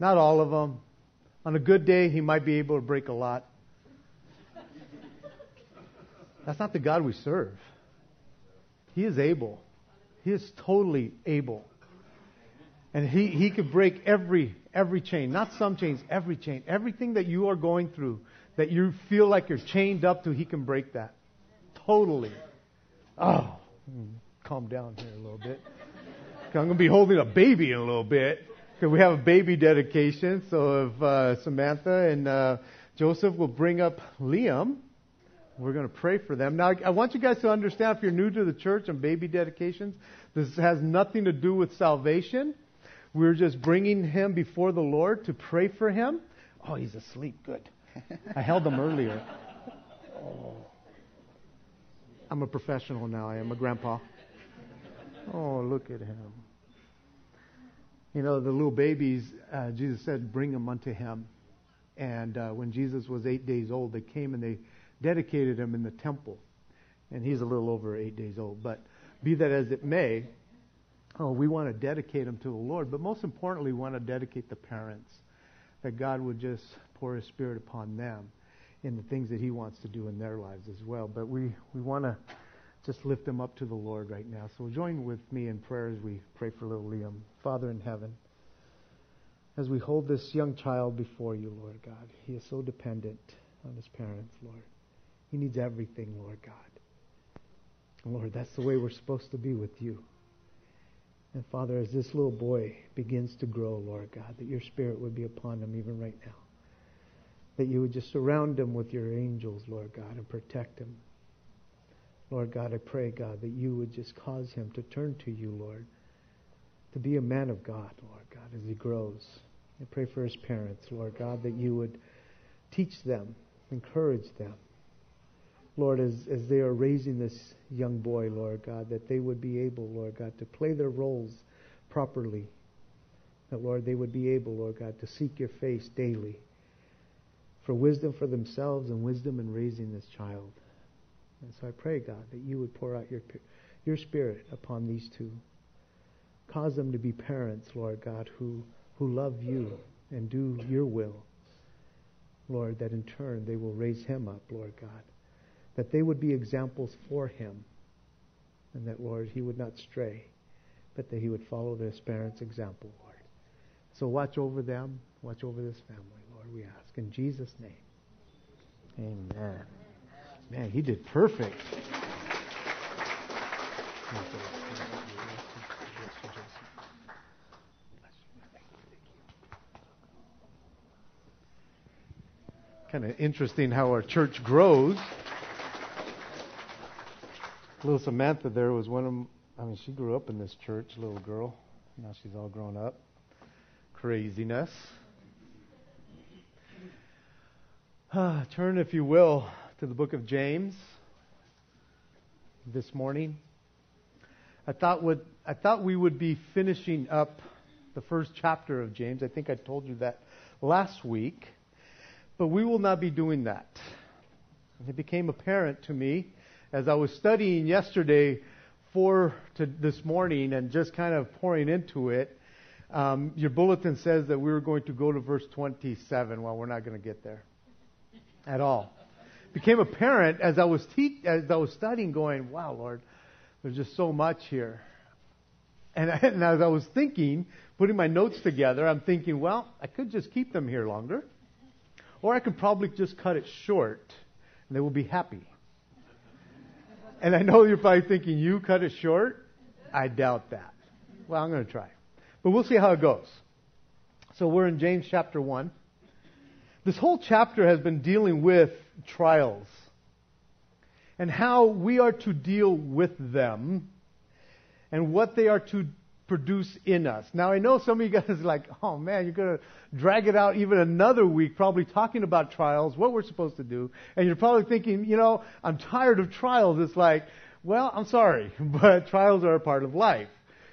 Not all of them. On a good day, he might be able to break a lot. That's not the God we serve. He is able. He is totally able. And he, he could break every every chain, not some chains, every chain. Everything that you are going through that you feel like you're chained up to, he can break that. Totally. Oh, mm, calm down here a little bit. I'm going to be holding a baby in a little bit. We have a baby dedication. So if uh, Samantha and uh, Joseph will bring up Liam, we're going to pray for them. Now, I want you guys to understand if you're new to the church and baby dedications, this has nothing to do with salvation. We're just bringing him before the Lord to pray for him. Oh, he's asleep. Good. I held him earlier. Oh. I'm a professional now. I am a grandpa. Oh, look at him. You know, the little babies, uh, Jesus said, bring them unto him. And uh, when Jesus was eight days old, they came and they dedicated him in the temple. And he's a little over eight days old. But be that as it may, oh, we want to dedicate him to the Lord. But most importantly, we want to dedicate the parents. That God would just pour his spirit upon them in the things that he wants to do in their lives as well. But we, we want to just lift them up to the Lord right now. So join with me in prayer as we pray for little Liam. Father in heaven, as we hold this young child before you, Lord God, he is so dependent on his parents, Lord. He needs everything, Lord God. Lord, that's the way we're supposed to be with you. And Father, as this little boy begins to grow, Lord God, that your spirit would be upon him even right now. That you would just surround him with your angels, Lord God, and protect him. Lord God, I pray, God, that you would just cause him to turn to you, Lord, to be a man of God, Lord God, as he grows. I pray for his parents, Lord God, that you would teach them, encourage them. Lord, as, as they are raising this young boy, Lord God, that they would be able, Lord God, to play their roles properly. That, Lord, they would be able, Lord God, to seek your face daily for wisdom for themselves and wisdom in raising this child. And so I pray, God, that you would pour out your, your spirit upon these two. Cause them to be parents, Lord God, who, who love you and do your will. Lord, that in turn they will raise him up, Lord God. That they would be examples for him. And that, Lord, he would not stray, but that he would follow his parents' example, Lord. So watch over them, watch over this family, Lord, we ask. In Jesus' name. Amen. Man, he did perfect. Kind of interesting how our church grows. Little Samantha there was one of them. I mean, she grew up in this church, little girl. Now she's all grown up. Craziness. Ah, turn, if you will, to the book of James this morning. I thought would I thought we would be finishing up the first chapter of James. I think I told you that last week. But we will not be doing that. It became apparent to me as I was studying yesterday for to this morning and just kind of pouring into it. Um, your bulletin says that we were going to go to verse 27. Well, we're not going to get there at all became apparent as I was te- as I was studying, going, "Wow, Lord, there's just so much here." And, and as I was thinking, putting my notes together, I'm thinking, well, I could just keep them here longer, or I could probably just cut it short, and they will be happy. And I know you're probably thinking, you cut it short? I doubt that. Well, I'm going to try. But we'll see how it goes. So we're in James chapter 1. This whole chapter has been dealing with trials and how we are to deal with them and what they are to produce in us. Now I know some of you guys are like, oh man, you're going to drag it out even another week, probably talking about trials, what we're supposed to do. And you're probably thinking, you know, I'm tired of trials. It's like, well, I'm sorry, but trials are a part of life.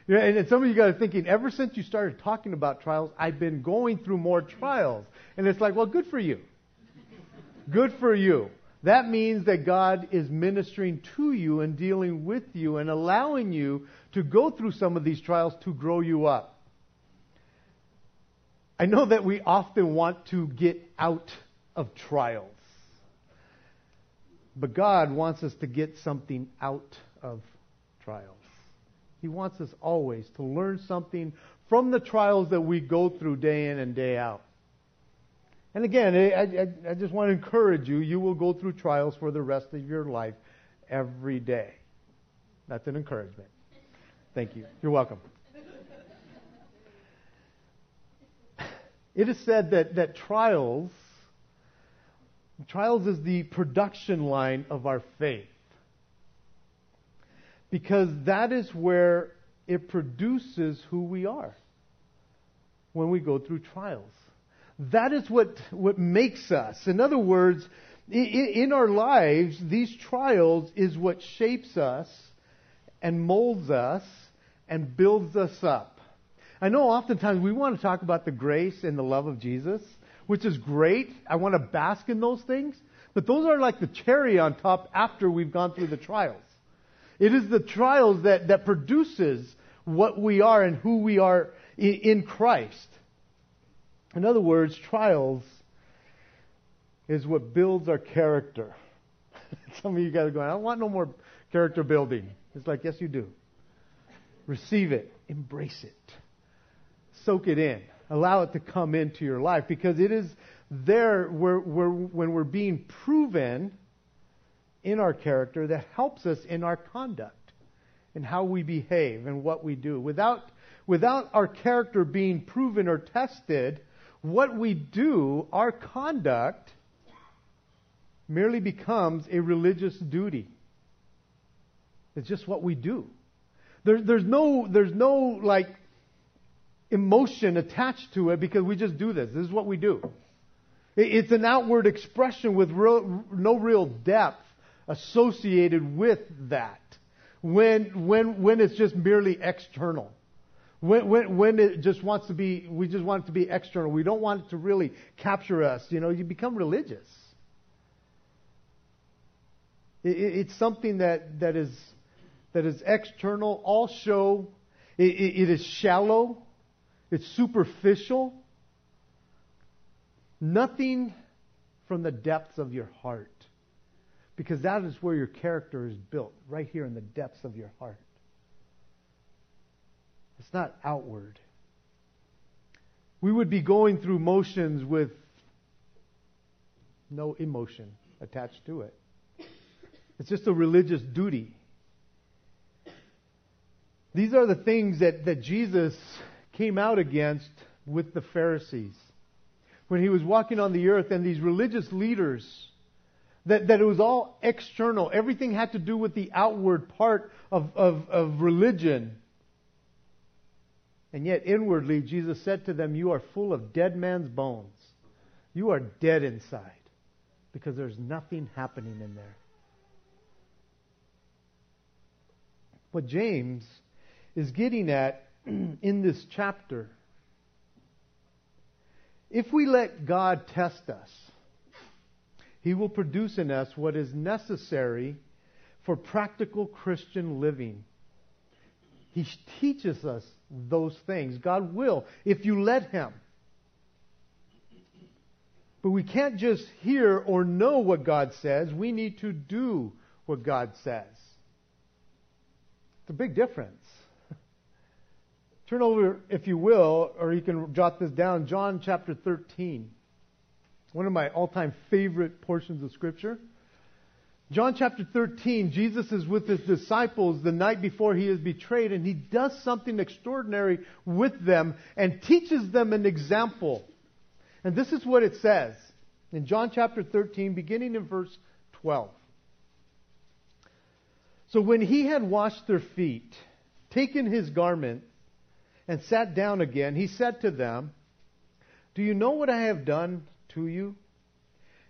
And some of you guys are thinking, ever since you started talking about trials, I've been going through more trials. And it's like, well, good for you. Good for you. That means that God is ministering to you and dealing with you and allowing you to go through some of these trials to grow you up. I know that we often want to get out of trials. But God wants us to get something out of trials. He wants us always to learn something from the trials that we go through day in and day out. And again, I, I, I, just want to encourage you, you will go through trials for the rest of your life every day. That's an encouragement. Thank you. You're welcome. It is said that, that trials, trials is the production line of our faith. Because that is where it produces who we are when we go through trials. That is what, what makes us. In other words, in, in our lives, these trials is what shapes us and molds us and builds us up. I know oftentimes we want to talk about the grace and the love of Jesus, which is great. I want to bask in those things. But those are like the cherry on top after we've gone through the trials. It is the trials that, that produces what we are and who we are in, in Christ. In other words, trials is what builds our character. Some of you guys are going, I don't want no more character building. It's like, yes, you do. Receive it, embrace it soak it in. Allow it to come into your life because it is there where, where, when we're being proven in our character that helps us in our conduct and how we behave and what we do. Without, without our character being proven or tested, what we do, our conduct, merely becomes a religious duty. It's just what we do. There, there's no, there's no like emotion attached to it because we just do this. This is what we do. It's an outward expression with real, no real depth associated with that. When, when, when it's just merely external. When, when, when it just wants to be, we just want it to be external. We don't want it to really capture us. You know, you become religious. It, it's something that, that is, that is external, all show. it, it, it is shallow. It's superficial. Nothing from the depths of your heart. Because that is where your character is built, right here in the depths of your heart. It's not outward. We would be going through motions with no emotion attached to it. It's just a religious duty. These are the things that, that Jesus came out against with the Pharisees. When he was walking on the earth and these religious leaders, that, that it was all external. Everything had to do with the outward part of, of, of religion. And yet, inwardly, Jesus said to them, You are full of dead man's bones. You are dead inside because there's nothing happening in there. What James is getting at in this chapter. If we let God test us, He will produce in us what is necessary for practical Christian living. He teaches us those things. God will, if you let Him. But we can't just hear or know what God says. We need to do what God says. It's a big difference. Turn over, if you will, or you can jot this down, John chapter 13. One of my all time favorite portions of Scripture. John chapter 13, Jesus is with his disciples the night before he is betrayed, and he does something extraordinary with them and teaches them an example. And this is what it says in John chapter 13, beginning in verse 12. So when he had washed their feet, taken his garment, and sat down again, he said to them, Do you know what I have done to you?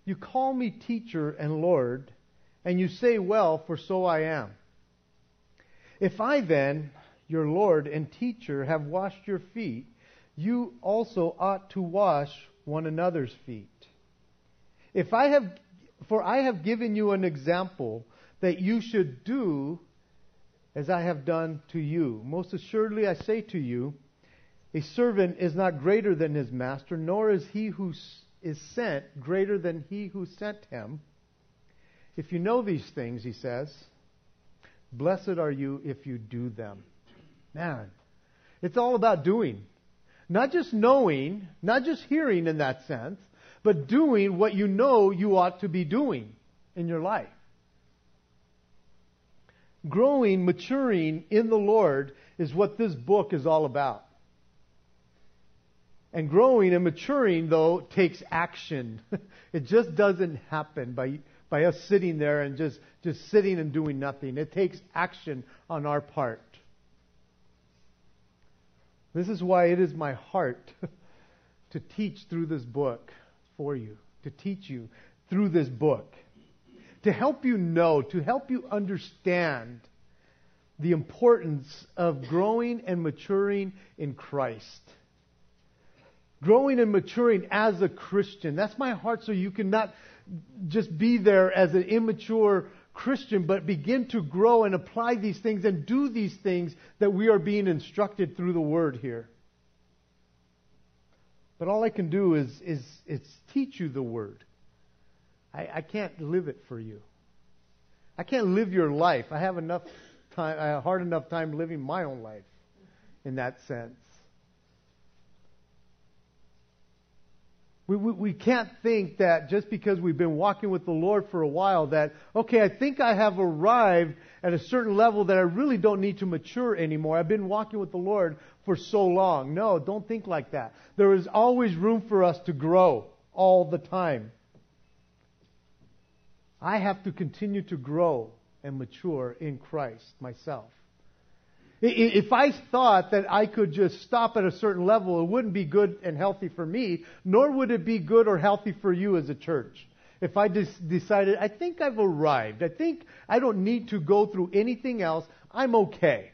You call me teacher and Lord, and you say, Well, for so I am. If I then, your Lord and teacher, have washed your feet, you also ought to wash one another's feet. If I have, for I have given you an example that you should do as I have done to you. Most assuredly, I say to you, A servant is not greater than his master, nor is he who is sent greater than he who sent him. If you know these things, he says, blessed are you if you do them. Man, it's all about doing. Not just knowing, not just hearing in that sense, but doing what you know you ought to be doing in your life. Growing, maturing in the Lord is what this book is all about. And growing and maturing, though, takes action. it just doesn't happen by, by us sitting there and just, just sitting and doing nothing. It takes action on our part. This is why it is my heart to teach through this book for you, to teach you through this book, to help you know, to help you understand the importance of growing and maturing in Christ. Growing and maturing as a Christian. That's my heart so you cannot just be there as an immature Christian, but begin to grow and apply these things and do these things that we are being instructed through the Word here. But all I can do is, is, is teach you the Word. I, I can't live it for you. I can't live your life. I have enough time, I have hard enough time living my own life in that sense. We, we, we, can't think that just because we've been walking with the Lord for a while that, okay, I think I have arrived at a certain level that I really don't need to mature anymore. I've been walking with the Lord for so long. No, don't think like that. There is always room for us to grow all the time. I have to continue to grow and mature in Christ myself. If I thought that I could just stop at a certain level, it wouldn't be good and healthy for me, nor would it be good or healthy for you as a church. If I decided, I think I've arrived, I think I don't need to go through anything else, I'm okay.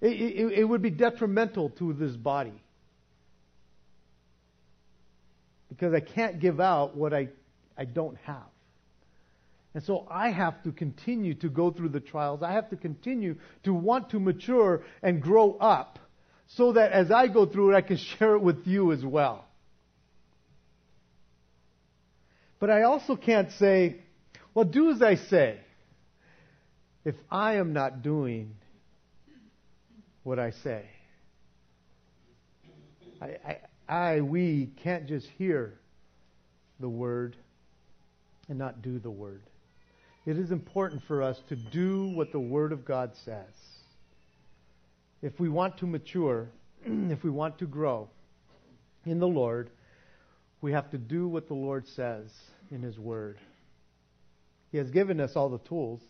It, it, it would be detrimental to this body. Because I can't give out what I, I don't have. And so I have to continue to go through the trials. I have to continue to want to mature and grow up so that as I go through it, I can share it with you as well. But I also can't say, well, do as I say, if I am not doing what I say. I, I, I we can't just hear the word and not do the word it is important for us to do what the Word of God says. If we want to mature, if we want to grow in the Lord, we have to do what the Lord says in His Word. He has given us all the tools.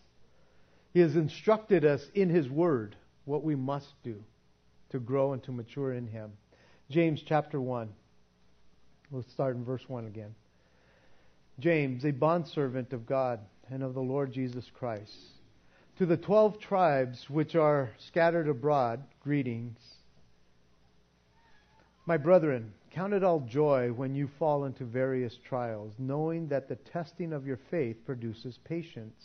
He has instructed us in His Word what we must do to grow and to mature in Him. James chapter 1. We'll start in verse 1 again. James, a bondservant of God and of the Lord Jesus Christ. To the twelve tribes which are scattered abroad, greetings. My brethren, count it all joy when you fall into various trials, knowing that the testing of your faith produces patience.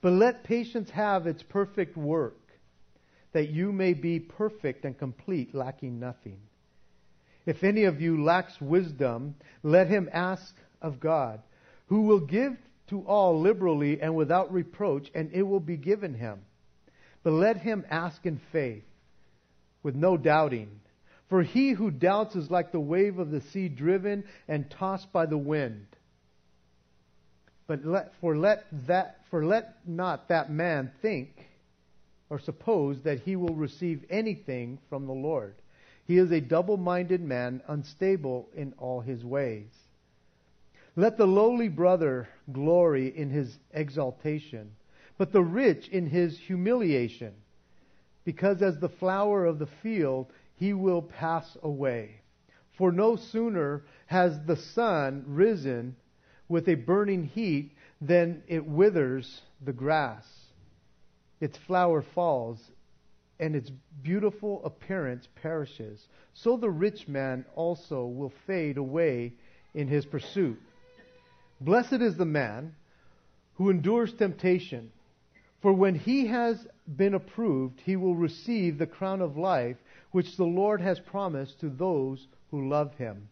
But let patience have its perfect work, that you may be perfect and complete, lacking nothing. If any of you lacks wisdom, let him ask of God, who will give to all liberally and without reproach, and it will be given him. But let him ask in faith, with no doubting. For he who doubts is like the wave of the sea driven and tossed by the wind. But let, for let that for let not that man think or suppose that he will receive anything from the Lord. He is a double-minded man, unstable in all his ways. Let the lowly brother glory in his exaltation, but the rich in his humiliation, because as the flower of the field he will pass away. For no sooner has the sun risen with a burning heat than it withers the grass. Its flower falls, and its beautiful appearance perishes. So the rich man also will fade away in his pursuit. Blessed is the man who endures temptation, for when he has been approved, he will receive the crown of life which the Lord has promised to those who love him.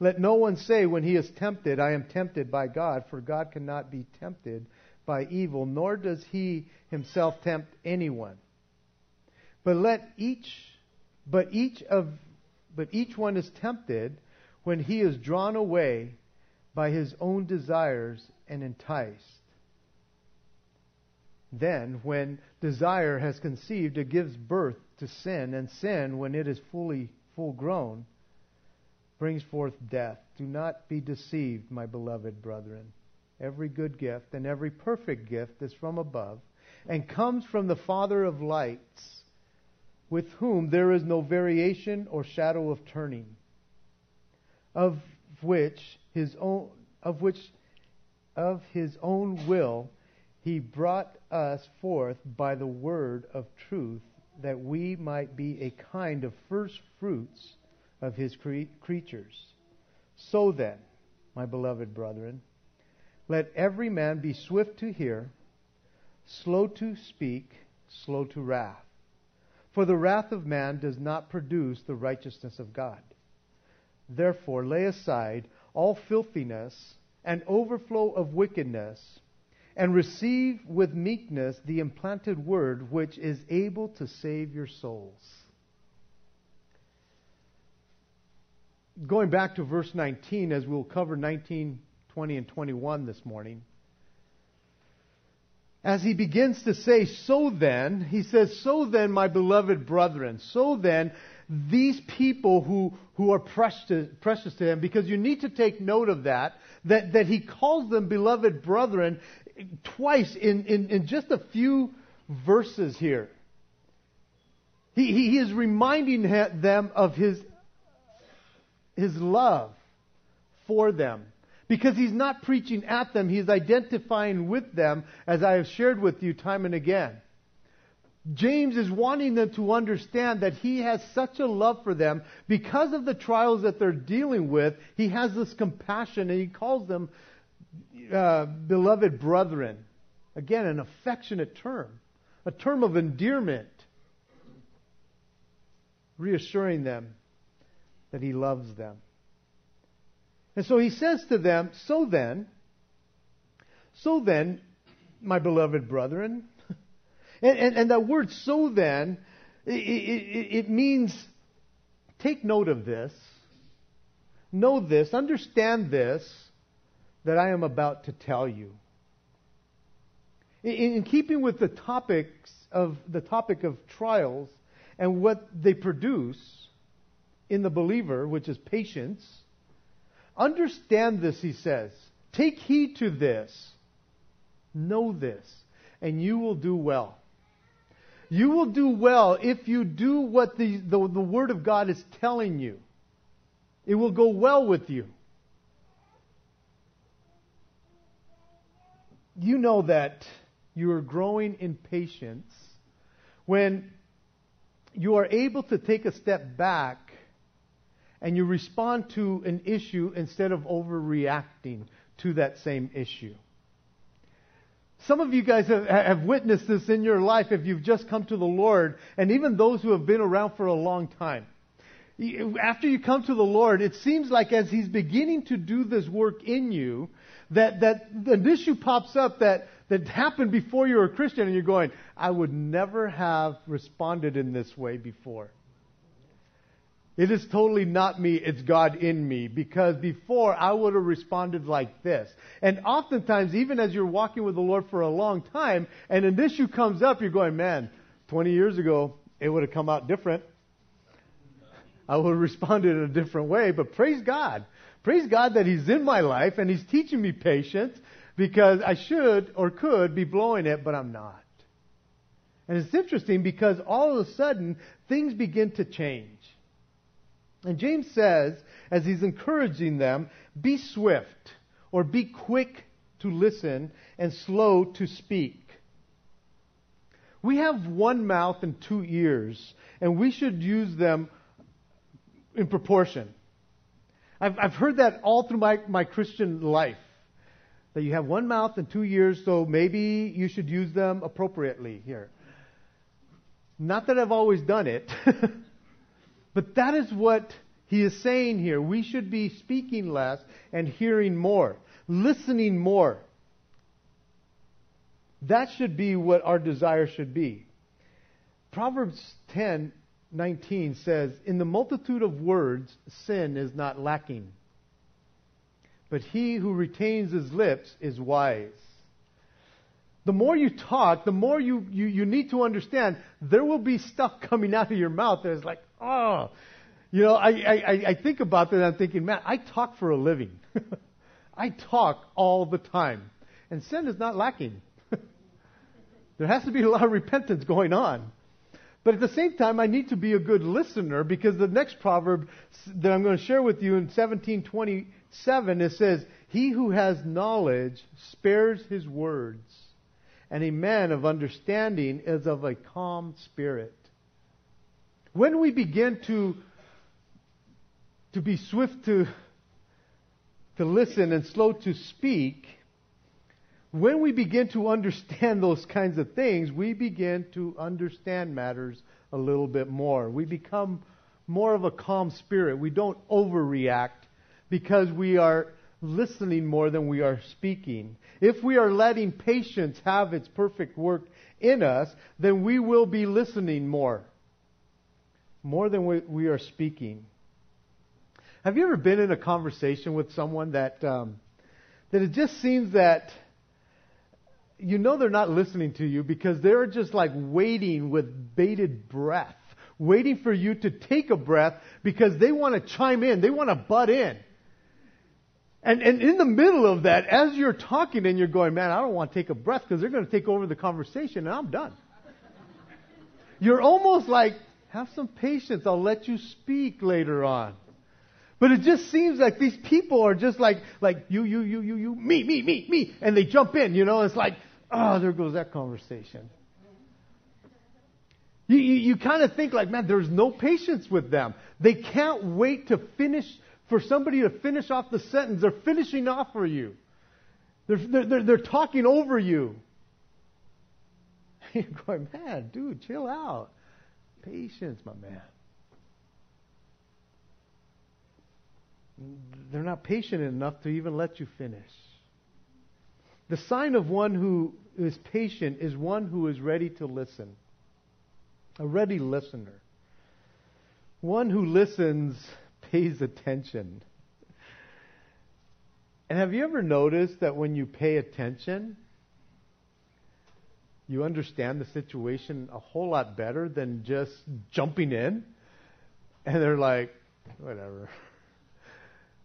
Let no one say when he is tempted, I am tempted by God, for God cannot be tempted by evil, nor does he himself tempt anyone. But let each but each of but each one is tempted when he is drawn away by his own desires and enticed. Then, when desire has conceived, it gives birth to sin, and sin, when it is fully full grown, brings forth death. Do not be deceived, my beloved brethren. Every good gift and every perfect gift is from above and comes from the Father of lights, with whom there is no variation or shadow of turning, of which his own of which of his own will he brought us forth by the word of truth that we might be a kind of first fruits of his cre- creatures. So then, my beloved brethren, let every man be swift to hear, slow to speak, slow to wrath. For the wrath of man does not produce the righteousness of God. Therefore, lay aside all filthiness and overflow of wickedness, and receive with meekness the implanted word which is able to save your souls. Going back to verse 19, as we'll cover 19, 20, and 21 this morning. As he begins to say, so then, he says, so then, my beloved brethren, so then, these people who, who are precious, precious to him, because you need to take note of that, that, that he calls them beloved brethren twice in, in, in just a few verses here. He, he, is reminding them of his, his love for them. Because he's not preaching at them, he's identifying with them, as I have shared with you time and again. James is wanting them to understand that he has such a love for them because of the trials that they're dealing with. He has this compassion and he calls them uh, beloved brethren. Again, an affectionate term, a term of endearment, reassuring them that he loves them. And so he says to them, So then, so then, my beloved brethren, and, and, and that word so then, it, it, it means take note of this, know this, understand this, that I am about to tell you. In, in keeping with the topics of the topic of trials and what they produce in the believer, which is patience, understand this, he says. Take heed to this. Know this, and you will do well. You will do well if you do what the, the, the Word of God is telling you. It will go well with you. You know that you are growing in patience when you are able to take a step back and you respond to an issue instead of overreacting to that same issue. Some of you guys have, have, witnessed this in your life if you've just come to the Lord, and even those who have been around for a long time. After you come to the Lord, it seems like as He's beginning to do this work in you, that, that an issue pops up that, that happened before you were a Christian, and you're going, I would never have responded in this way before. It is totally not me, it's God in me. Because before I would have responded like this. And oftentimes, even as you're walking with the Lord for a long time, and an issue comes up, you're going, man, 20 years ago, it would have come out different. I would have responded in a different way, but praise God. Praise God that He's in my life and He's teaching me patience because I should or could be blowing it, but I'm not. And it's interesting because all of a sudden, things begin to change. And James says, as he's encouraging them, be swift or be quick to listen and slow to speak. We have one mouth and two ears, and we should use them in proportion. I've, I've heard that all through my, my Christian life. That you have one mouth and two ears, so maybe you should use them appropriately here. Not that I've always done it. But that is what he is saying here. We should be speaking less and hearing more, listening more. That should be what our desire should be. Proverbs 10 19 says, In the multitude of words, sin is not lacking. But he who retains his lips is wise. The more you talk, the more you, you, you need to understand there will be stuff coming out of your mouth that is like, oh. You know, I, I, I think about that and I'm thinking, man, I talk for a living. I talk all the time. And sin is not lacking. there has to be a lot of repentance going on. But at the same time, I need to be a good listener because the next proverb that I'm going to share with you in 1727, it says, He who has knowledge spares his words, and a man of understanding is of a calm spirit. When we begin to, to be swift to, to listen and slow to speak, when we begin to understand those kinds of things, we begin to understand matters a little bit more. We become more of a calm spirit. We don't overreact because we are listening more than we are speaking. If we are letting patience have its perfect work in us, then we will be listening more. More than we, we are speaking. Have you ever been in a conversation with someone that um, that it just seems that you know they're not listening to you because they're just like waiting with bated breath, waiting for you to take a breath because they want to chime in, they want to butt in. And, and in the middle of that, as you're talking and you're going, man, I don't want to take a breath because they're going to take over the conversation and I'm done. You're almost like, have some patience, I'll let you speak later on. But it just seems like these people are just like, like you, you, you, you, you, me, me, me, me, and they jump in, you know, it's like, oh, there goes that conversation. You, you, you kind of think like, man, there's no patience with them. They can't wait to finish, for somebody to finish off the sentence. They're finishing off for you. They're, they're, they're talking over you. You're going, man, dude, chill out. Patience, my man. They're not patient enough to even let you finish. The sign of one who is patient is one who is ready to listen, a ready listener. One who listens pays attention. And have you ever noticed that when you pay attention, you understand the situation a whole lot better than just jumping in? And they're like, whatever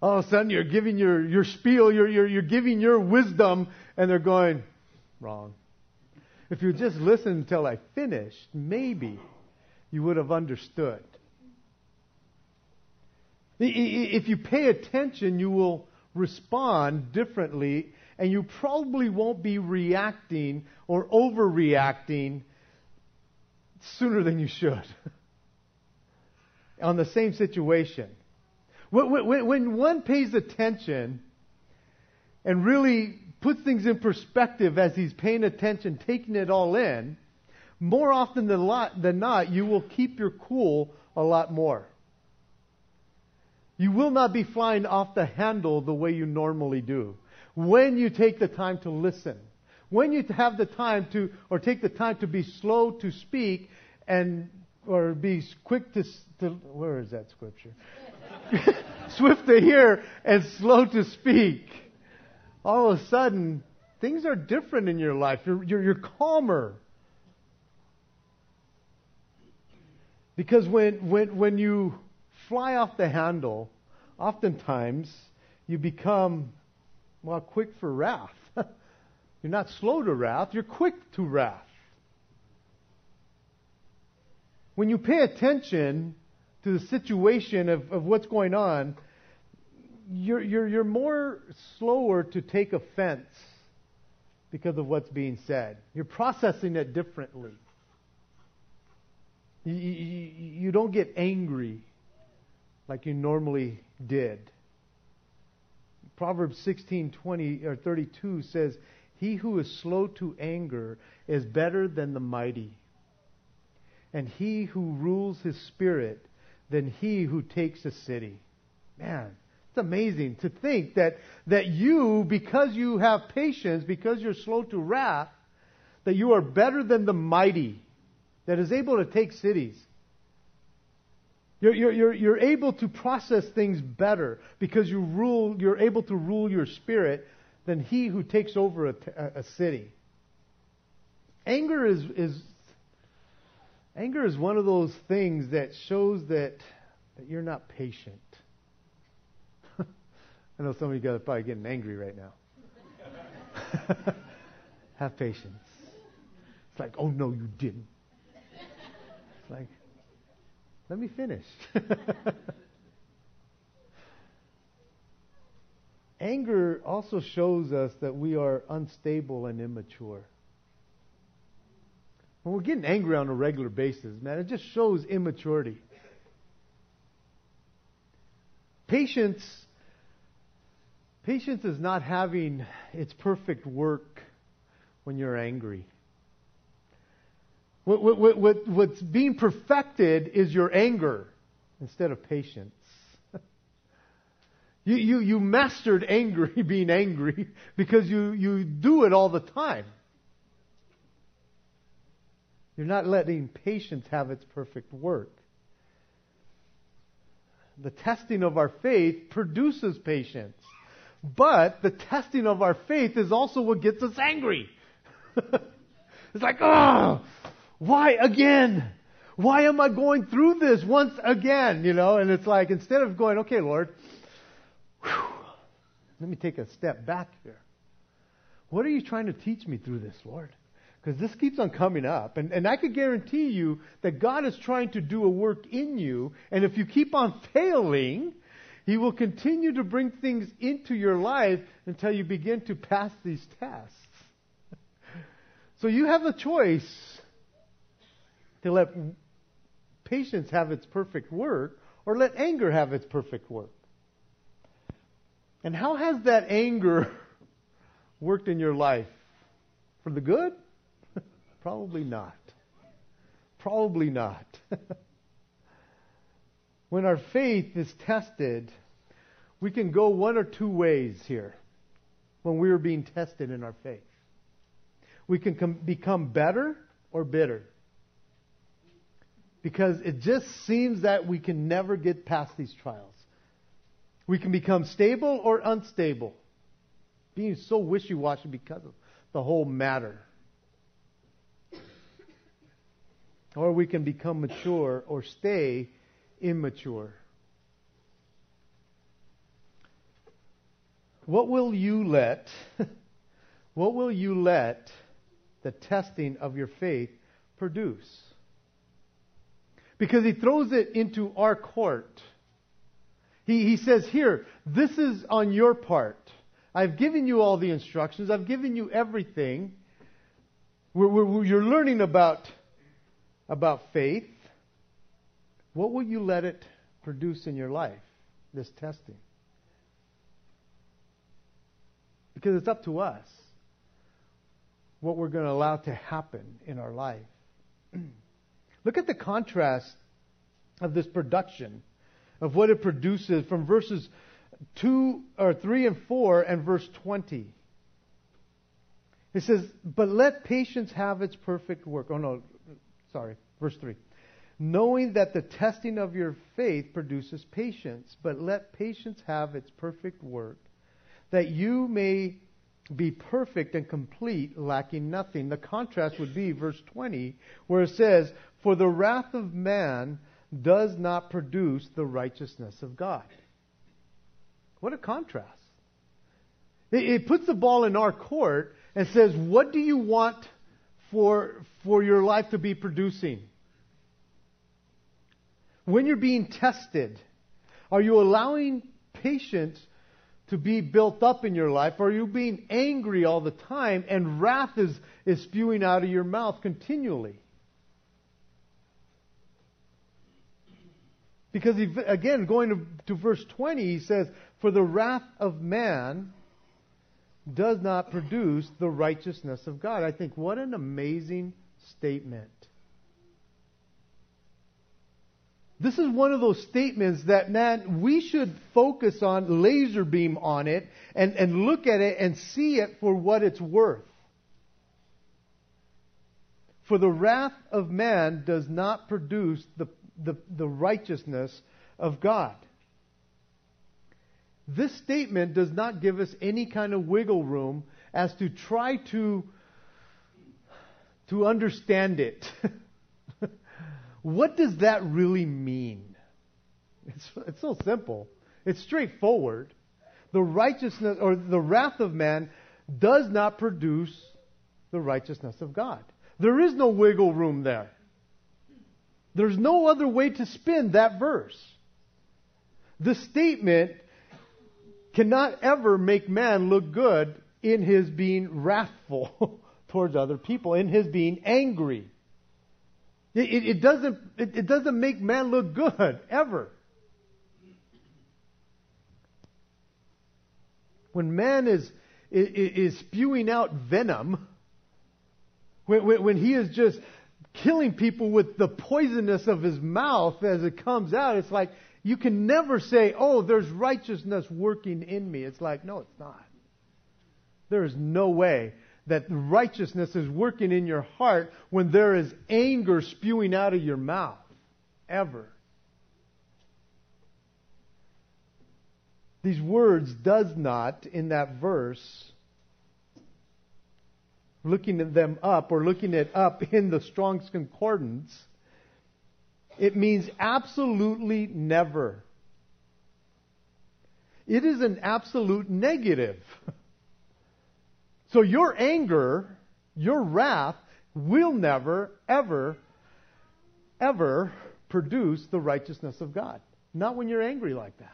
all of a sudden you're giving your, your spiel, you're, you're, you're giving your wisdom, and they're going, wrong. If you just listened until I finished, maybe you would have understood. If you pay attention, you will respond differently, and you probably won't be reacting or overreacting sooner than you should on the same situation. When, one pays attention and really puts things in perspective as he's paying attention, taking it all in, more often than not, you will keep your cool a lot more. You will not be flying off the handle the way you normally do. When you take the time to listen, when you have the time to, or take the time to be slow to speak and, or be quick to, to where is that scripture? swift to hear and slow to speak. All of a sudden, things are different in your life. You're, you're, you're calmer. Because when, when, when you fly off the handle, oftentimes you become, well, quick for wrath. you're not slow to wrath, you're quick to wrath. When you pay attention to the situation of, of what's going on, you're, you're, you're more slower to take offense because of what's being said. You're processing it differently. You, you, you don't get angry like you normally did. Proverbs 16:20 or 32 says, "He who is slow to anger is better than the mighty, and he who rules his spirit than he who takes a city. Man, it's amazing to think that, that you, because you have patience, because you're slow to wrath, that you are better than the mighty that is able to take cities. You're, you're, you're, able to process things better because you rule, you're able to rule your spirit than he who takes over a, a city. Anger is, is anger is one of those things that shows that, that you're not patient. I know some of you guys are probably getting angry right now. Have patience. It's like, oh no, you didn't. It's like, let me finish. Anger also shows us that we are unstable and immature. When we're getting angry on a regular basis, man, it just shows immaturity. Patience patience is not having its perfect work when you're angry. What, what, what, what's being perfected is your anger instead of patience. you, you, you mastered angry, being angry, because you, you do it all the time. You're not letting patience have its perfect work. The testing of our faith produces patience. But the testing of our faith is also what gets us angry. it's like, oh, why again? Why am I going through this once again? You know, and it's like instead of going, okay, Lord, whew, let me take a step back here. What are you trying to teach me through this, Lord? Because this keeps on coming up. And, and I could guarantee you that God is trying to do a work in you. And if you keep on failing, He will continue to bring things into your life until you begin to pass these tests. so you have a choice to let patience have its perfect work or let anger have its perfect work. And how has that anger worked in your life? For the good? Probably not. Probably not. when our faith is tested, we can go one or two ways here when we are being tested in our faith. We can com- become better or bitter because it just seems that we can never get past these trials. We can become stable or unstable, being so wishy washy because of the whole matter. Or we can become mature or stay immature. What will you let, what will you let the testing of your faith produce? Because he throws it into our court. He, he says, Here, this is on your part. I've given you all the instructions, I've given you everything. We're, we're, you're learning about, about faith. What will you let it produce in your life, this testing? Because it's up to us what we're going to allow to happen in our life. Look at the contrast of this production, of what it produces from verses 2 or 3 and 4 and verse 20. It says, But let patience have its perfect work. Oh, no, sorry, verse 3. Knowing that the testing of your faith produces patience, but let patience have its perfect work, that you may be perfect and complete, lacking nothing. The contrast would be verse 20, where it says, For the wrath of man does not produce the righteousness of God. What a contrast. It, puts the ball in our court and says, What do you want for, for your life to be producing? When you're being tested, are you allowing patience to be built up in your life? Or are you being angry all the time and wrath is, is spewing out of your mouth continually? Because, he, again, going to, to verse 20, he says, For the wrath of man does not produce the righteousness of God. I think, what an amazing statement. This is one of those statements that, man, we should focus on, laser beam on it, and, and look at it and see it for what it's worth. For the wrath of man does not produce the, the, the righteousness of God. This statement does not give us any kind of wiggle room as to try to, to understand it. what does that really mean? It's, it's so simple. It's straightforward. The righteousness or the wrath of man does not produce the righteousness of God. There is no wiggle room there. There's no other way to spin that verse. The statement cannot ever make man look good in his being wrathful towards other people, in his being angry. It, it, it doesn't, it, it doesn't make man look good, ever. When man is, is, is spewing out venom, when, when, when he is just killing people with the poisonous of his mouth as it comes out, it's like you can never say, oh, there's righteousness working in me. It's like, no, it's not. There is no way that righteousness is working in your heart when there is anger spewing out of your mouth. Ever. These words does not, in that verse, looking at them up or looking it up in the Strong's Concordance, it means absolutely never. It is an absolute negative. So your anger, your wrath, will never, ever, ever produce the righteousness of God. Not when you're angry like that.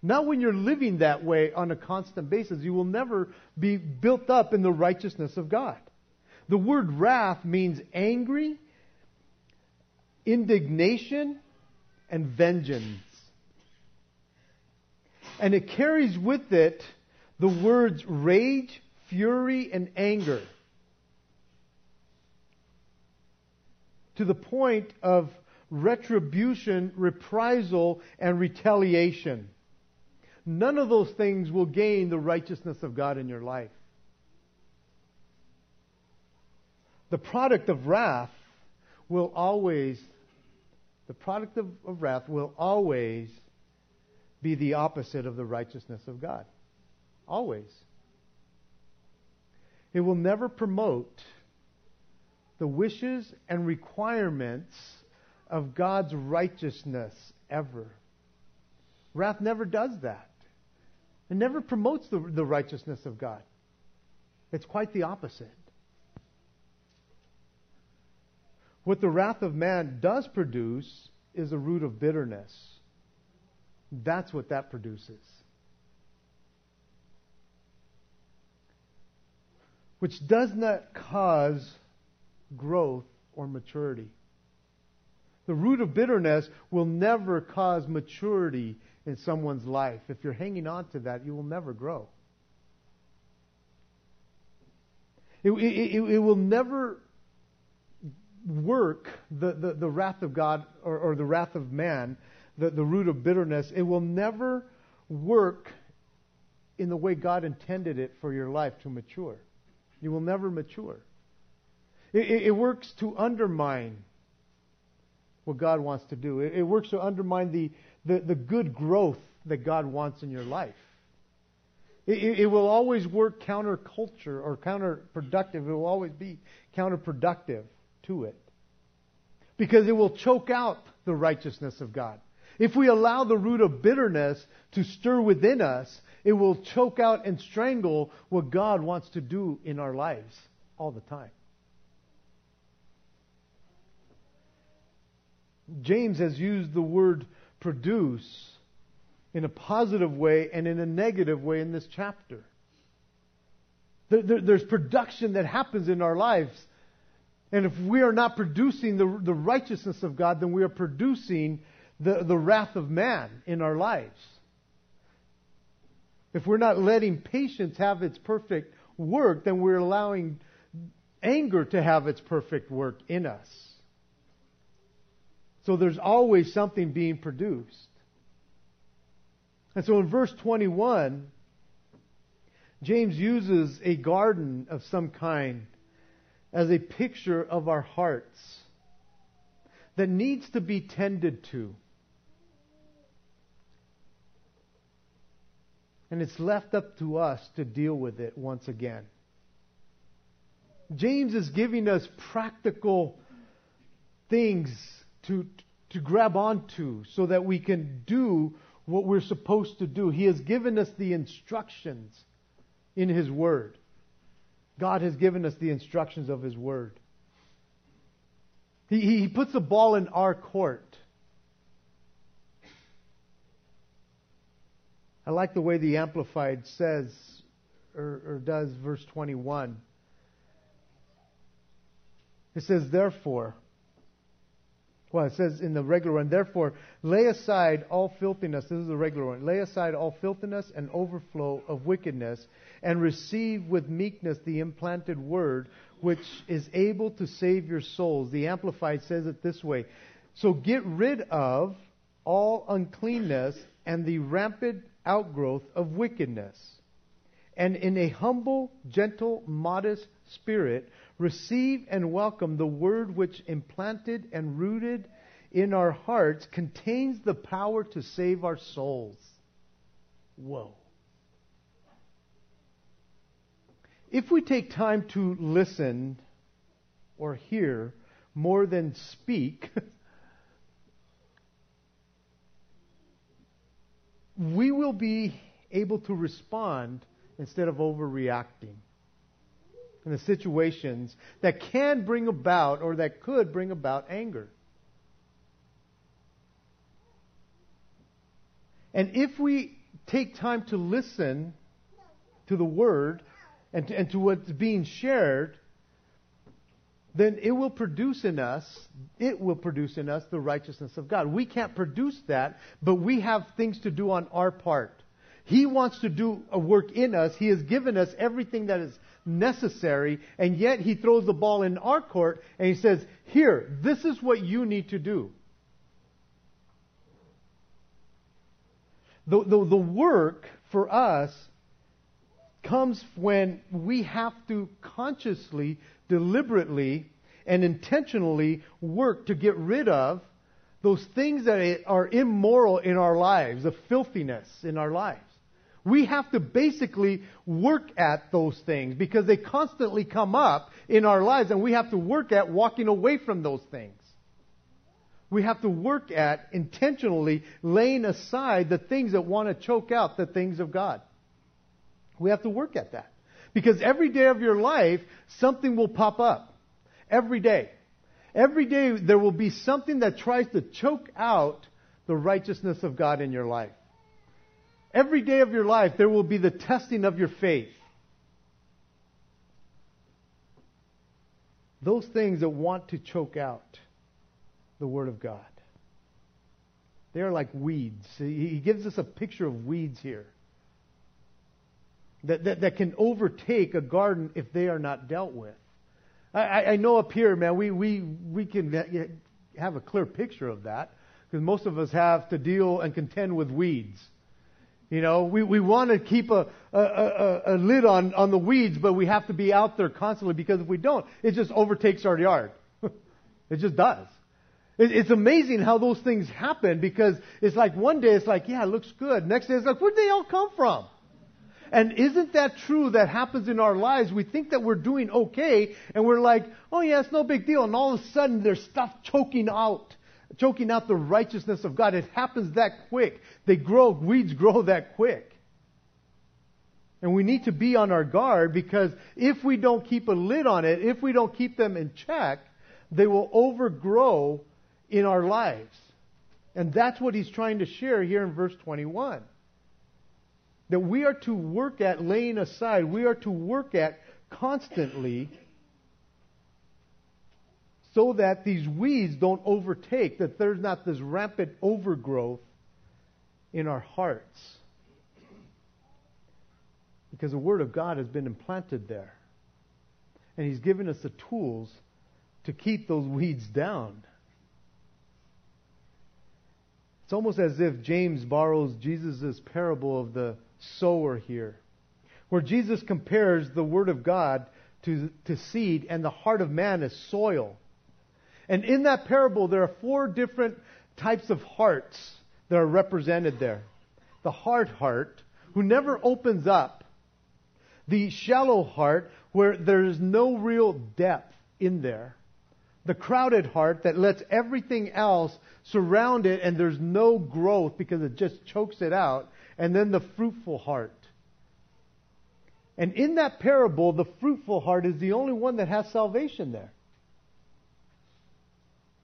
Not when you're living that way on a constant basis. You will never be built up in the righteousness of God. The word wrath means angry, indignation, and vengeance. And it carries with it the words rage, fury, and anger. To the point of retribution, reprisal, and retaliation. None of those things will gain the righteousness of God in your life. The product of wrath will always, the product of, of wrath will always be the opposite of the righteousness of God. Always. It will never promote the wishes and requirements of God's righteousness ever. Wrath never does that. It never promotes the, the righteousness of God. It's quite the opposite. What the wrath of man does produce is a root of bitterness. That's what that produces. Which does not cause growth or maturity. The root of bitterness will never cause maturity in someone's life. If you're hanging on to that, you will never grow. It, it, it, will never work the, the, the wrath of God or, or, the wrath of man, the, the root of bitterness. It will never work in the way God intended it for your life to mature. You will never mature. It, it works to undermine what God wants to do. It, it works to undermine the, the, the good growth that God wants in your life. It, it, will always work counterculture or counterproductive. It will always be counterproductive to it. Because it will choke out the righteousness of God. If we allow the root of bitterness to stir within us, it will choke out and strangle what God wants to do in our lives all the time. James has used the word produce in a positive way and in a negative way in this chapter. There, there, there's production that happens in our lives. And if we are not producing the, the righteousness of God, then we are producing the, the wrath of man in our lives. If we're not letting patience have its perfect work, then we're allowing anger to have its perfect work in us. So there's always something being produced. And so in verse 21, James uses a garden of some kind as a picture of our hearts that needs to be tended to. And it's left up to us to deal with it once again. James is giving us practical things to, to grab onto so that we can do what we're supposed to do. He has given us the instructions in His Word. God has given us the instructions of His Word. He, he puts the ball in our court. I like the way the Amplified says or, or does verse 21. It says, therefore, well, it says in the regular one, therefore, lay aside all filthiness. This is the regular one. Lay aside all filthiness and overflow of wickedness, and receive with meekness the implanted word, which is able to save your souls. The Amplified says it this way So get rid of all uncleanness and the rampant outgrowth of wickedness. And in a humble, gentle, modest spirit, receive and welcome the word which implanted and rooted in our hearts contains the power to save our souls. Whoa. If we take time to listen or hear more than speak, we will be able to respond instead of overreacting in the situations that can bring about or that could bring about anger. And if we take time to listen to the word and to, and to what's being shared, then it will produce in us, it will produce in us the righteousness of God. We can't produce that, but we have things to do on our part. He wants to do a work in us. He has given us everything that is necessary, and yet He throws the ball in our court and He says, Here, this is what you need to do. The, the, the work for us comes when we have to consciously, deliberately, and intentionally work to get rid of those things that are immoral in our lives, the filthiness in our lives. We have to basically work at those things because they constantly come up in our lives and we have to work at walking away from those things. We have to work at intentionally laying aside the things that want to choke out the things of God. We have to work at that. Because every day of your life, something will pop up. Every day. Every day there will be something that tries to choke out the righteousness of God in your life. Every day of your life there will be the testing of your faith. Those things that want to choke out the Word of God. They are like weeds. He gives us a picture of weeds here that, that, that can overtake a garden if they are not dealt with. I, I know up here, man, we, we, we can have a clear picture of that because most of us have to deal and contend with weeds. You know, we, we want to keep a, a, a, a lid on, on the weeds, but we have to be out there constantly because if we don't, it just overtakes our yard. it just does. It, it's amazing how those things happen because it's like one day it's like, yeah, it looks good. Next day it's like, where'd they all come from? And isn't that true that happens in our lives? We think that we're doing okay, and we're like, oh yeah, it's no big deal. And all of a sudden, there's stuff choking out, choking out the righteousness of God. It happens that quick. They grow, weeds grow that quick. And we need to be on our guard because if we don't keep a lid on it, if we don't keep them in check, they will overgrow in our lives. And that's what he's trying to share here in verse 21 that we are to work at laying aside, we are to work at constantly so that these weeds don't overtake, that there's not this rampant overgrowth in our hearts. Because the Word of God has been implanted there. And He's given us the tools to keep those weeds down. It's almost as if James borrows Jesus' parable of the sower here, where Jesus compares the Word of God to, to seed and the heart of man as soil. And in that parable, there are four different types of hearts that are represented there. The hard heart, who never opens up. The shallow heart, where there's no real depth in there the crowded heart that lets everything else surround it and there's no growth because it just chokes it out, and then the fruitful heart. And in that parable, the fruitful heart is the only one that has salvation there.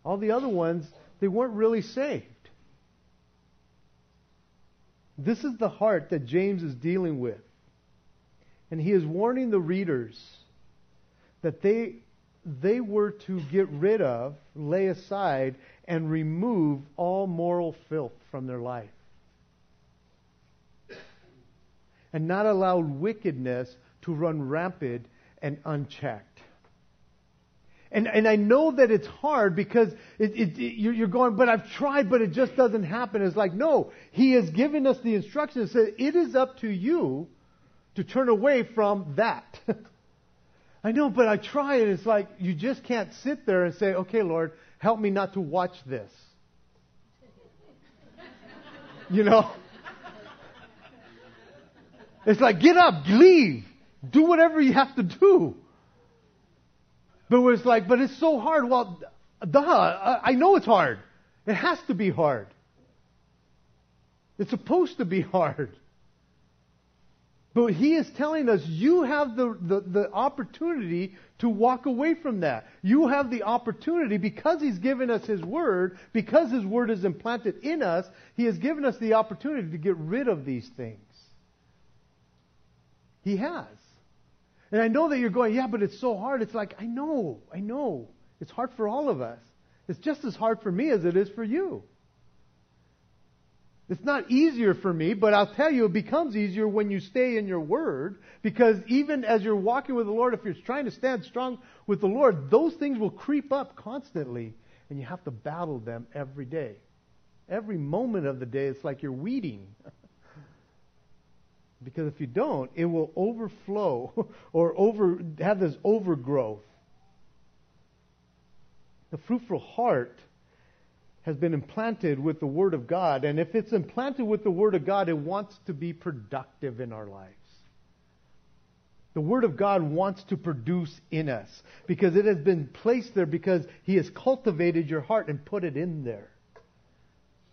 All the other ones, they weren't really saved. This is the heart that James is dealing with. And he is warning the readers that they they were to get rid of, lay aside, and remove all moral filth from their life. And not allow wickedness to run rampant and unchecked. And, and I know that it's hard because it, it, it, you're, going, but I've tried, but it just doesn't happen. It's like, no, He has given us the instructions. Said it is up to you to turn away from that. I know, but I try and it's like you just can't sit there and say, okay, Lord, help me not to watch this. You know? It's like, get up, leave, do whatever you have to do. But it's like, but it's so hard. Well, duh, I know it's hard. It has to be hard. It's supposed to be hard. But he is telling us you have the, the, the, opportunity to walk away from that. You have the opportunity because he's given us his word, because his word is implanted in us, he has given us the opportunity to get rid of these things. He has. And I know that you're going, yeah, but it's so hard. It's like, I know, I know. It's hard for all of us. It's just as hard for me as it is for you. It's not easier for me, but I'll tell you, it becomes easier when you stay in your word, because even as you're walking with the Lord, if you're trying to stand strong with the Lord, those things will creep up constantly, and you have to battle them every day. Every moment of the day, it's like you're weeding. Because if you don't, it will overflow or over, have this overgrowth. The fruitful heart has been implanted with the Word of God. And if it's implanted with the Word of God, it wants to be productive in our lives. The Word of God wants to produce in us because it has been placed there because He has cultivated your heart and put it in there.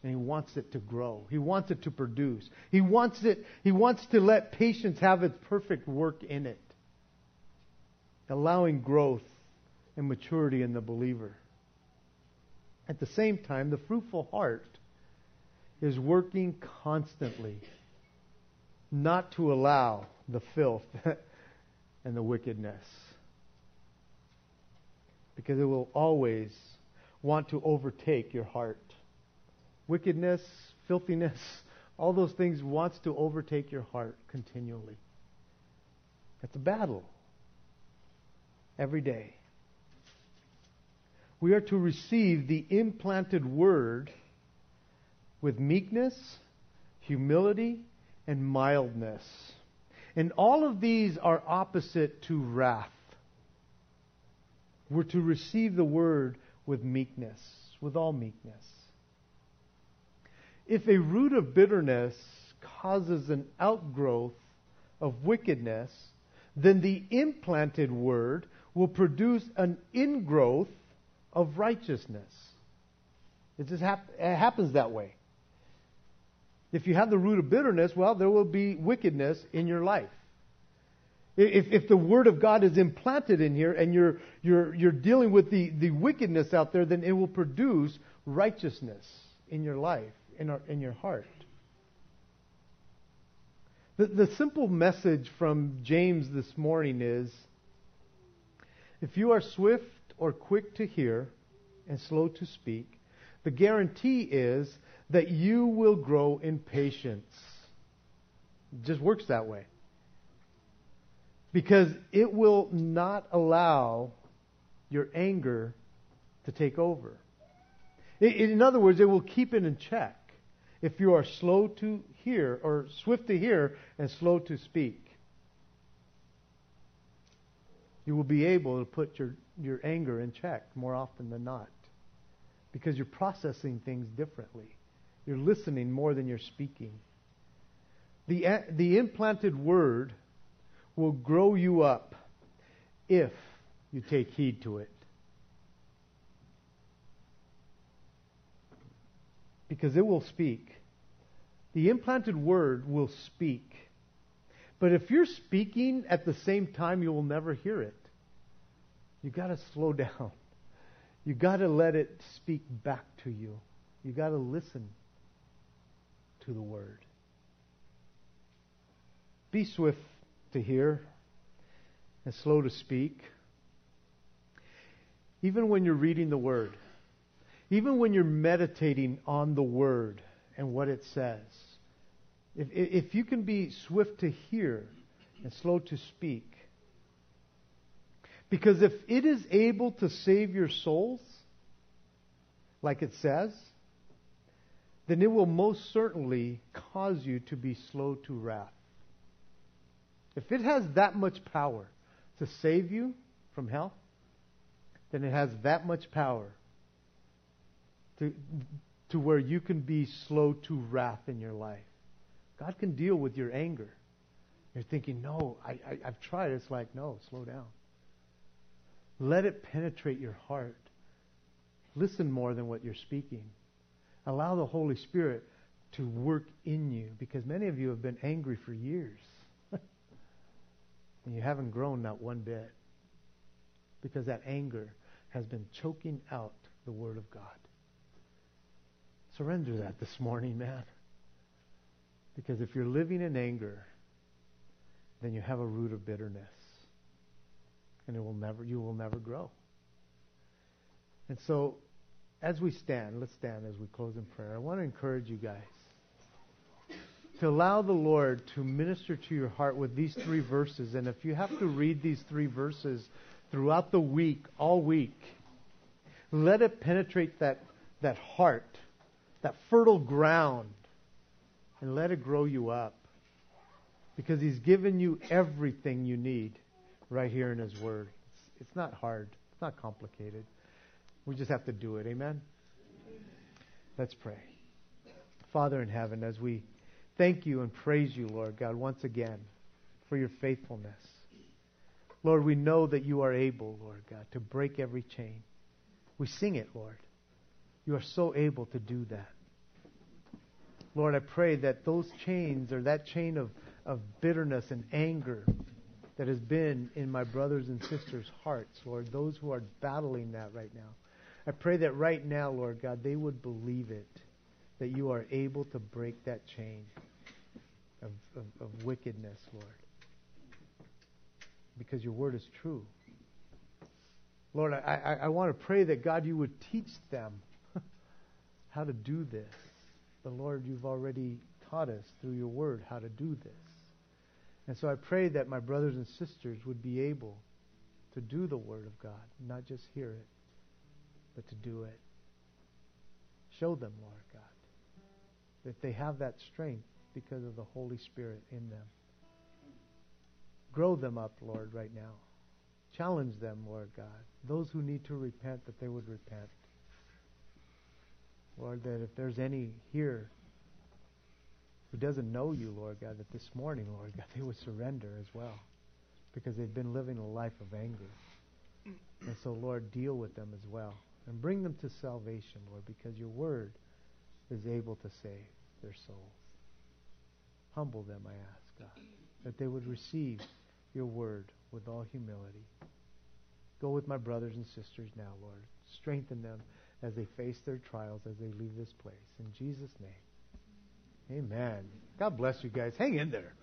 And He wants it to grow. He wants it to produce. He wants it, He wants to let patience have its perfect work in it, allowing growth and maturity in the believer. At the same time, the fruitful heart is working constantly not to allow the filth and the wickedness. Because it will always want to overtake your heart. Wickedness, filthiness, all those things wants to overtake your heart continually. It's a battle every day we are to receive the implanted word with meekness, humility, and mildness. And all of these are opposite to wrath. We're to receive the word with meekness, with all meekness. If a root of bitterness causes an outgrowth of wickedness, then the implanted word will produce an ingrowth of righteousness. It just hap- it happens that way. If you have the root of bitterness, well, there will be wickedness in your life. If, if the Word of God is implanted in here and you're, you're, you're dealing with the, the wickedness out there, then it will produce righteousness in your life, in, our, in your heart. The, the simple message from James this morning is if you are swift or quick to hear and slow to speak, the guarantee is that you will grow in patience. It just works that way. Because it will not allow your anger to take over. In other words, it will keep it in check. If you are slow to hear, or swift to hear and slow to speak. You will be able to put your, your anger in check more often than not because you're processing things differently. You're listening more than you're speaking. The, the implanted word will grow you up if you take heed to it. Because it will speak. The implanted word will speak. But if you're speaking at the same time, you will never hear it. You've got to slow down. You've got to let it speak back to you. You've got to listen to the word. Be swift to hear and slow to speak. Even when you're reading the word, even when you're meditating on the word and what it says, if, if you can be swift to hear and slow to speak, because if it is able to save your souls, like it says, then it will most certainly cause you to be slow to wrath. If it has that much power to save you from hell, then it has that much power to, where you can be slow to wrath in your life. God can deal with your anger. You're thinking, no, I, I, I've tried. It's like, no, slow down. Let it penetrate your heart. Listen more than what you're speaking. Allow the Holy Spirit to work in you because many of you have been angry for years. and you haven't grown not one bit because that anger has been choking out the Word of God. Surrender that this morning, man. Because if you're living in anger, then you have a root of bitterness. And it will never you will never grow. And so as we stand, let's stand as we close in prayer. I want to encourage you guys to allow the Lord to minister to your heart with these three verses. And if you have to read these three verses throughout the week, all week, let it penetrate that, that heart, that fertile ground, and let it grow you up. Because He's given you everything you need right here in His Word. It's, it's not hard, it's not complicated. We just have to do it. Amen? Let's pray. Father in heaven, as we thank you and praise you, Lord God, once again for your faithfulness. Lord, we know that you are able, Lord God, to break every chain. We sing it, Lord. You are so able to do that. Lord, I pray that those chains or that chain of, of bitterness and anger that has been in my brothers and sisters' hearts, Lord, those who are battling that right now, I pray that right now, Lord God, they would believe it, that you are able to break that chain of, of, of wickedness, Lord. Because your word is true. Lord, I, I, I want to pray that, God, you would teach them how to do this. But, Lord, you've already taught us through your word how to do this. And so I pray that my brothers and sisters would be able to do the word of God, not just hear it but to do it. Show them, Lord God, that they have that strength because of the Holy Spirit in them. Grow them up, Lord, right now. Challenge them, Lord God. Those who need to repent, that they would repent. Lord, that if there's any here who doesn't know you, Lord God, that this morning, Lord God, they would surrender as well because they've been living a life of anger. And so, Lord, deal with them as well and bring them to salvation, Lord, because your word is able to save their souls. Humble them, I ask, God, that they would receive your word with all humility. Go with my brothers and sisters now, Lord. Strengthen them as they face their trials, as they leave this place. In Jesus' name, amen. God bless you guys. Hang in there.